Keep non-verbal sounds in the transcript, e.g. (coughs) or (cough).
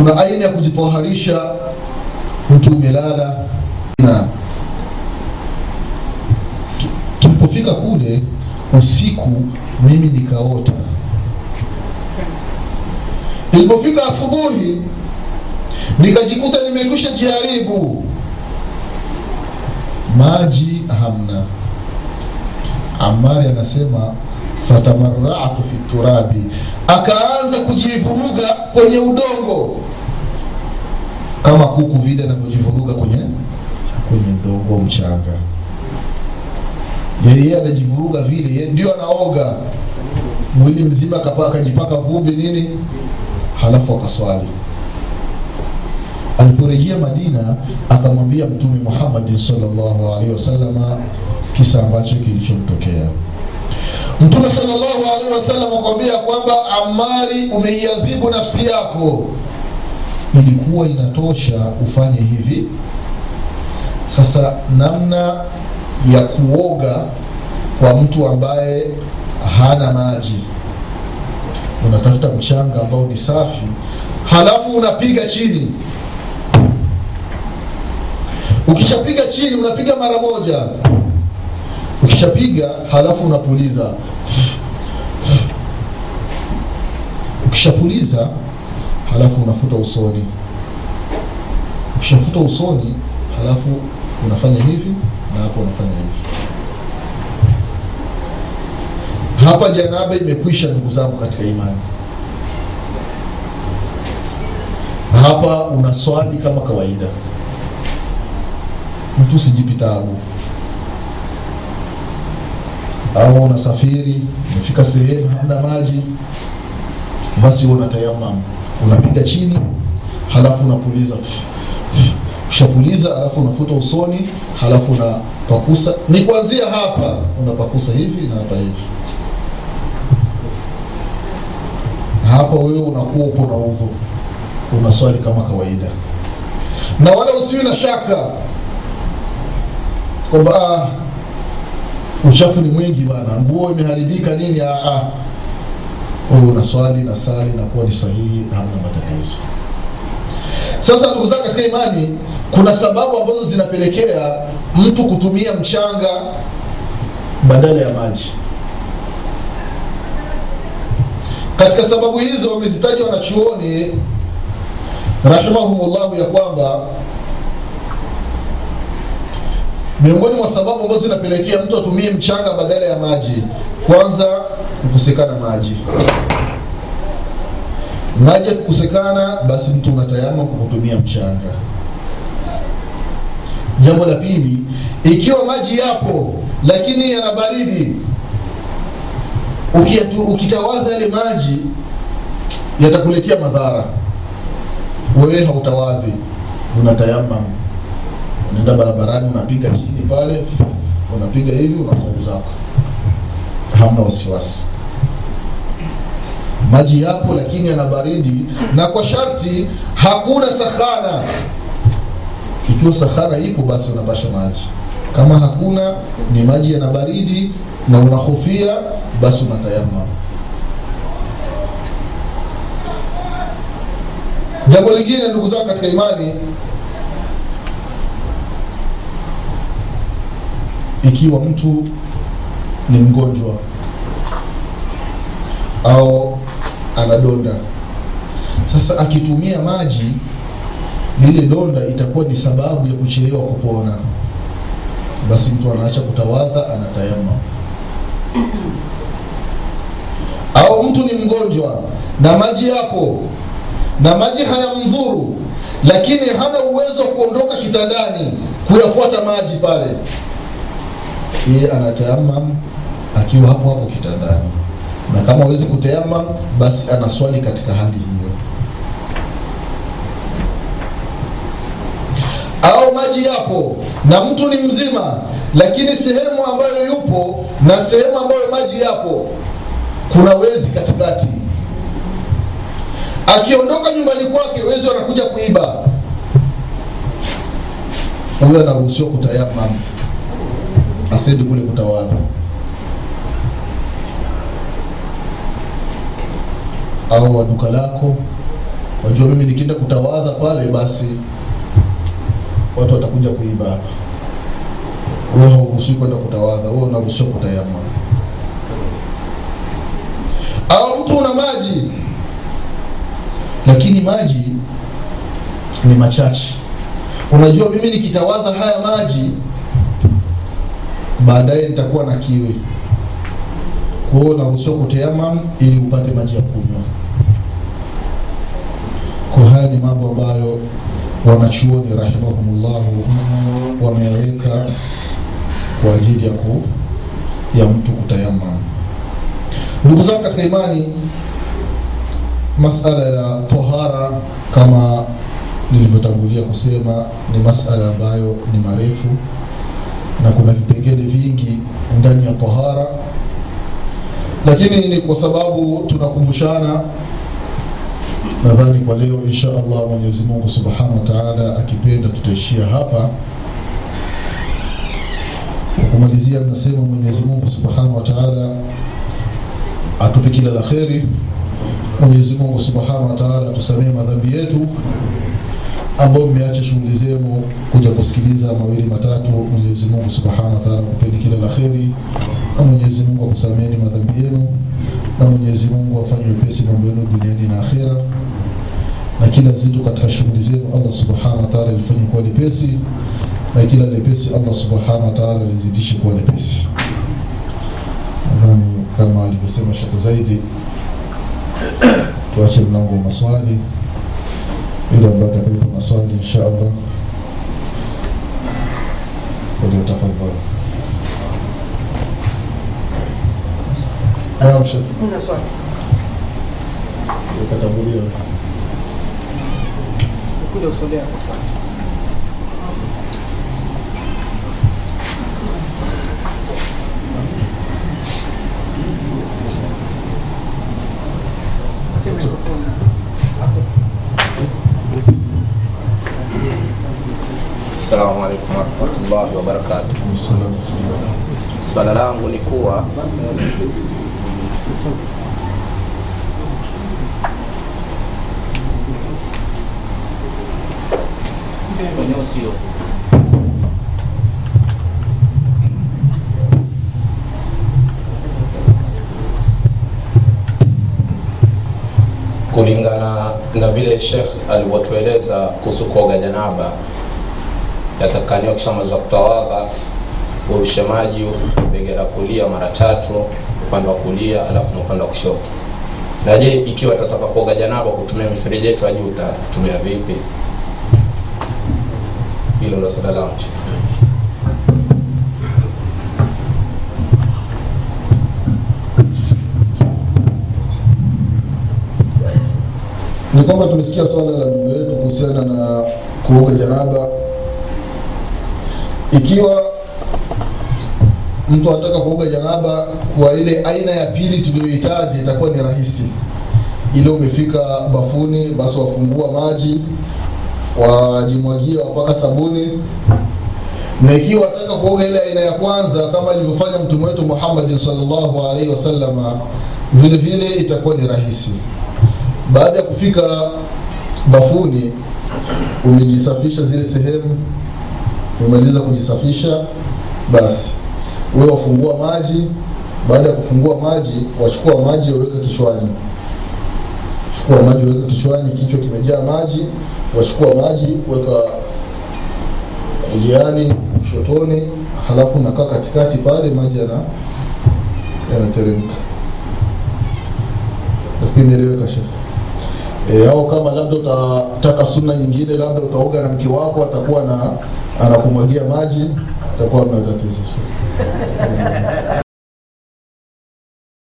kuna aina ya kujitaharisha mtu umelala na tulipofika kule usiku mimi nikaota. Ilipofika asubuhi nikajikuta nimekwisha jiharibu maji hamna. Amari anasema fatamaratu fi turabi akaanza kujivuruga kwenye udongo. Kama kuku vile anavyojivuruga kwenye kwenye udongo mchanga. Yeye anajivuruga vile yeye ndio anaoga. Mwili mzima akajipaka vumbi nini? Halafu akaswali. Aliporejea madina akamwambia mtume Muhammad sallallahu alaihi wasallam kisa ambacho kilichomtokea mtume salllahu alaihi wasallam akwambia kwamba amari umeiadhibu nafsi yako. Ilikuwa inatosha ufanye hivi. Sasa namna ya kuoga kwa mtu ambaye hana maji. Unatafuta mchanga ambao ni safi halafu unapiga chini. Ukishapiga chini unapiga mara moja ukishapiga halafu unapuliza. Ukishapuliza halafu unafuta usoni. Ukishafuta usoni halafu unafanya hivi na hapo unafanya hivi. Hapa janaba imekwisha ndugu zangu katika imani. Hapa unaswali kama kawaida. Mtu usijipitabu au unasafiri umefika sehemu hamna maji basi unatayamam unapiga chini halafu unapuliza. Ushapuliza, halafu unafuta usoni halafu unapakusa. Ni kuanzia hapa unapakusa hivi na hapa hivi. Hapa wewe unakuwa upo na udhu. Unaswali kama kawaida. Na wala usiwi na shaka kwamba ah, uchafu ni mwingi bana nguo imeharibika nini? Ah, naswali wewe unaswali na sali nakuwa ni sahihi hamna matatizo. Sasa ndugu zangu katika imani kuna sababu ambazo zinapelekea mtu kutumia mchanga badala ya maji. Katika sababu hizo wamezitaja wanachuoni rahimahumullahu ya kwamba miongoni mwa sababu ambazo zinapelekea mtu atumie mchanga badala ya maji kwanza kukosekana maji. Maji yakikosekana, basi mtu unatayama kwa kutumia mchanga. Jambo la pili ikiwa maji yapo lakini yana baridi ukitawadha yale maji yatakuletea madhara. Wewe hautawadhi unatayamam unaenda barabarani unapiga chini pale unapiga hivi unasali zako. Hamna wasiwasi. Maji yapo lakini yana baridi. Na kwa sharti hakuna sahara. ikiwa sahara ipo basi unapasha maji. Kama hakuna ni maji yana baridi na unahofia basi unatayama jambo lingine ndugu zangu katika imani ikiwa mtu ni mgonjwa au anadonda sasa akitumia maji lile donda itakuwa ni sababu ya kuchelewa kupona. Basi mtu anaacha kutawadha anatayama au mtu ni mgonjwa na maji yapo na maji hayamdhuru lakini hana uwezo wa kuondoka kitandani kuyafuata maji pale yeye anatayamam akiwa hapo hapo kitandani. Na kama hawezi kutayamam basi anaswali katika hali hiyo. Au maji yapo na mtu ni mzima lakini sehemu ambayo yupo na sehemu ambayo maji yapo kuna wezi katikati. Akiondoka nyumbani kwake wezi wanakuja kuiba. Huyo anaruhusiwa kutayamam asidi kule kutawala. au wa duka lako. Wajua mimi nikienda kutawadha pale basi watu watakuja kuiba hapa. Wewe hauruhusiwi kwenda kutawadha. Wewe unaruhusiwa kutayama. au mtu una maji? Lakini maji ni machache. Unajua mimi nikitawadha haya maji baadaye nitakuwa na kiwi kwa hiyo unaruhusiwa kutayamam ili upate maji ya kunywa. Kwa haya ni mambo ambayo wanachuoni rahimahumullahu wameyaweka kwa ajili ya, ku, ya mtu kutayamam ndugu zangu katika imani masala ya tohara kama nilivyotangulia kusema ni masala ambayo ni marefu na kuna vipengele vingi ndani ya tahara, lakini ni kwa sababu tunakumbushana nadhani kwa leo insha allah mwenyezi mungu subhanahu wa akipenda tutaishia hapa. Kwa kumalizia nasema mwenyezi mungu subhanahu wa atupe kila la kheri. Mwenyezi mungu subhanahu wa atusamee madhambi yetu ambao mmeacha shughuli zenu kuja kusikiliza mawili matatu mwenyezi mungu subhanahu wa kupeni kila la kheri na mwenyezi mungu akusameni madhambi yenu na mwenyezi mungu afanye wepesi mambo yenu duniani na akhera. Na kila zito katika shughuli zenu allah subhanahu wa taala lifanye kuwa lepesi na kila lepesi allah subhanahu wa taala lizidishe kuwa lepesi kama alivyosema shaka zaidi (coughs) tuache mlango wa maswali وليبقى بكم أصلي إن شاء الله وليتفضل أنا مش أنا صح كتبوا لي كل صلاه warahmatullahi wabarakatuh. Swala langu ni kuwa kulingana na vile Sheikh alivyotueleza kuhusu kuoga janaba, yatakaniwa za kutawadha urushe maji bega kulia mara tatu, upande wa kulia alafu na upande wa kushoto. Na je, ikiwa tutataka kuoga janaba kutumia mifereji yetu ya juu, utatumia vipi? Hilo ndo swala langu. ni kwamba tumesikia swala la ndugu yetu kuhusiana na kuoga janaba ikiwa mtu anataka kuoga janaba kwa ile aina ya pili tuliyohitaji itakuwa ni rahisi. Ile umefika bafuni basi wafungua maji wajimwagia wapaka sabuni. Na ikiwa wataka kuoga ile aina ya kwanza kama alivyofanya mtume wetu muhammadin salllahu alaihi wasalama vile vile itakuwa ni rahisi. Baada ya kufika bafuni umejisafisha zile sehemu umemaliza kujisafisha basi. Wewe wafungua maji. Baada ya kufungua maji wachukua maji waweka kichwani. Chukua maji waweka kichwani kichwa kimejaa maji. Wachukua maji weka kuliani shotoni halafu nakaa katikati pale maji yana yanateremka. Nafikiri nieleweka shekhe au kama labda utataka sunna nyingine labda utaoga na mke wako atakuwa na anakumwagia maji takuwa mna